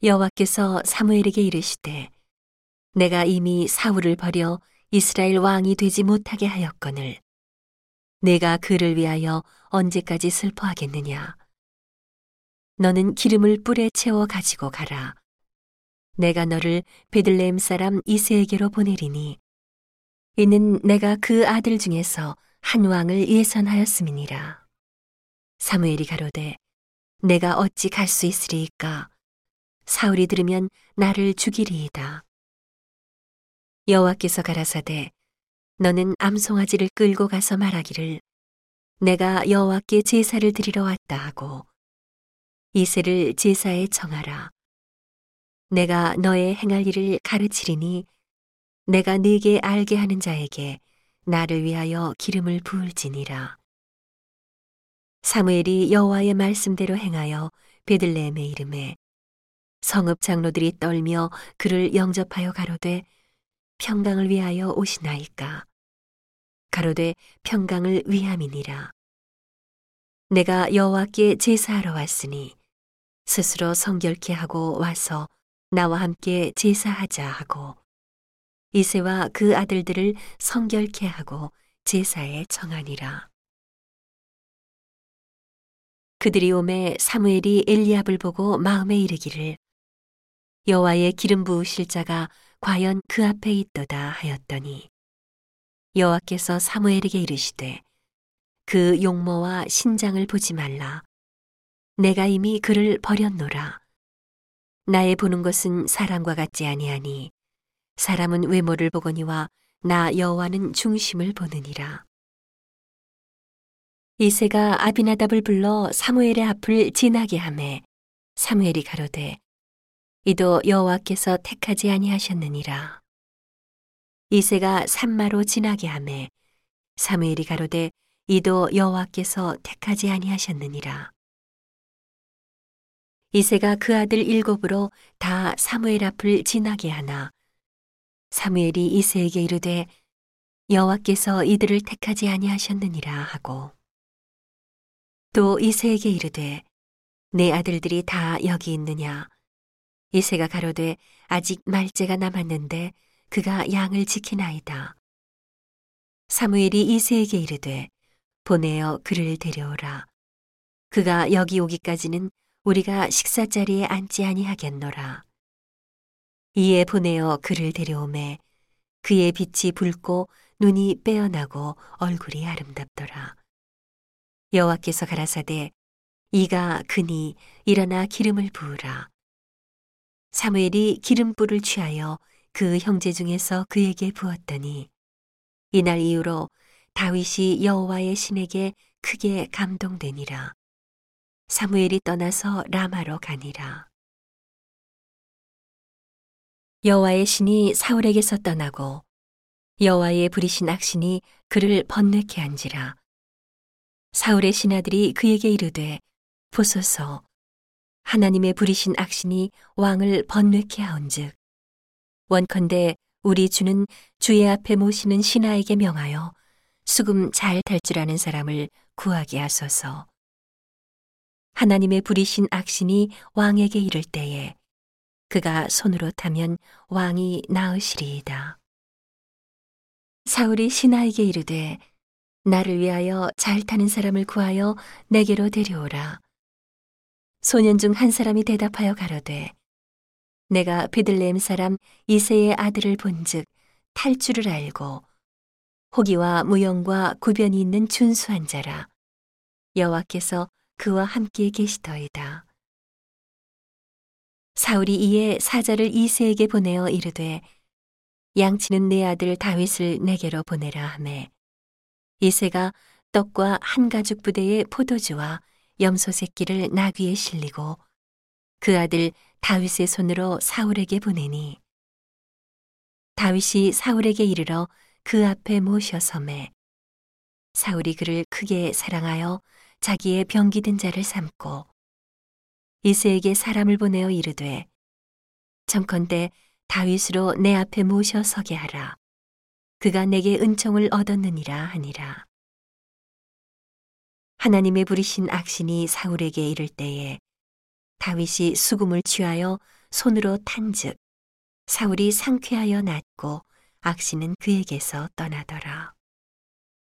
여호와께서 사무엘에게 이르시되 내가 이미 사울을 버려 이스라엘 왕이 되지 못하게 하였거늘 내가 그를 위하여 언제까지 슬퍼하겠느냐? 너는 기름을 뿔에 채워 가지고 가라. 내가 너를 베들레헴 사람 이세에게로 보내리니 이는 내가 그 아들 중에서 한 왕을 예선하였음이니라. 사무엘이 가로되 내가 어찌 갈 수 있으리이까 사울이 들으면 나를 죽이리이다. 여호와께서 가라사대 너는 암송아지를 끌고 가서 말하기를 내가 여호와께 제사를 드리러 왔다 하고 이새를 제사에 정하라. 내가 너의 행할 일을 가르치리니 내가 네게 알게 하는 자에게 나를 위하여 기름을 부을지니라. 사무엘이 여호와의 말씀대로 행하여 베들레헴의 이름에 성읍 장로들이 떨며 그를 영접하여 가로되 평강을 위하여 오시나이까? 가로되 평강을 위함이니라. 내가 여호와께 제사하러 왔으니 스스로 성결케 하고 와서 나와 함께 제사하자 하고 이세와 그 아들들을 성결케 하고 제사에 정하니라. 그들이 오매 사무엘이 엘리압을 보고 마음에 이르기를 여호와의 기름 부으실 자가 과연 그 앞에 있도다 하였더니 여호와께서 사무엘에게 이르시되 그 용모와 신장을 보지 말라. 내가 이미 그를 버렸노라. 나의 보는 것은 사람과 같지 아니하니 사람은 외모를 보거니와 나 여호와는 중심을 보느니라. 이세가 아비나답을 불러 사무엘의 앞을 지나게 하매 사무엘이 가로되 이도 여호와께서 택하지 아니하셨느니라. 이세가 산마로 지나게 하매 사무엘이 가로되 이도 여호와께서 택하지 아니하셨느니라. 이세가 그 아들 일곱으로 다 사무엘 앞을 지나게 하나 사무엘이 이세에게 이르되 여호와께서 이들을 택하지 아니하셨느니라 하고 또 이세에게 이르되 내 아들들이 다 여기 있느냐 이새가 가로되 아직 말째가 남았는데 그가 양을 지키나이다. 사무엘이 이새에게 이르되 보내어 그를 데려오라. 그가 여기 오기까지는 우리가 식사 자리에 앉지 아니하겠노라. 이에 보내어 그를 데려오매 그의 빛이 붉고 눈이 빼어나고 얼굴이 아름답더라. 여호와께서 가라사대 이가 그니 일어나 기름을 부으라. 사무엘이 기름불을 취하여 그 형제 중에서 그에게 부었더니 이날 이후로 다윗이 여호와의 신에게 크게 감동되니라. 사무엘이 떠나서 라마로 가니라. 여호와의 신이 사울에게서 떠나고 여호와의 부리신 악신이 그를 번뇌케 한지라. 사울의 신하들이 그에게 이르되 보소서 하나님의 부리신 악신이 왕을 번뇌케 하온즉 원컨대 우리 주는 주의 앞에 모시는 신하에게 명하여 수금 잘 탈 줄 아는 사람을 구하게 하소서. 하나님의 부리신 악신이 왕에게 이를 때에 그가 손으로 타면 왕이 나으시리이다. 사울이 신하에게 이르되 나를 위하여 잘 타는 사람을 구하여 내게로 데려오라. 소년 중 한 사람이 대답하여 가로되 내가 베들레헴 사람 이세의 아들을 본즉 탈 줄을 알고 호기와 무용과 구변이 있는 준수한 자라 여호와께서 그와 함께 계시더이다. 사울이 이에 사자를 이세에게 보내어 이르되 양치는 내 아들 다윗을 내게로 보내라 하매 이세가 떡과 한 가죽 부대의 포도주와 염소 새끼를 나귀에 실리고 그 아들 다윗의 손으로 사울에게 보내니 다윗이 사울에게 이르러 그 앞에 모셔섬에 사울이 그를 크게 사랑하여 자기의 병기든 자를 삼고 이세에게 사람을 보내어 이르되 청컨대 다윗으로 내 앞에 모셔 서게 하라. 그가 내게 은총을 얻었느니라 하니라 하나님의 부리신 악신이 사울에게 이를 때에 다윗이 수금을 취하여 손으로 탄즉 사울이 상쾌하여 낫고 악신은 그에게서 떠나더라.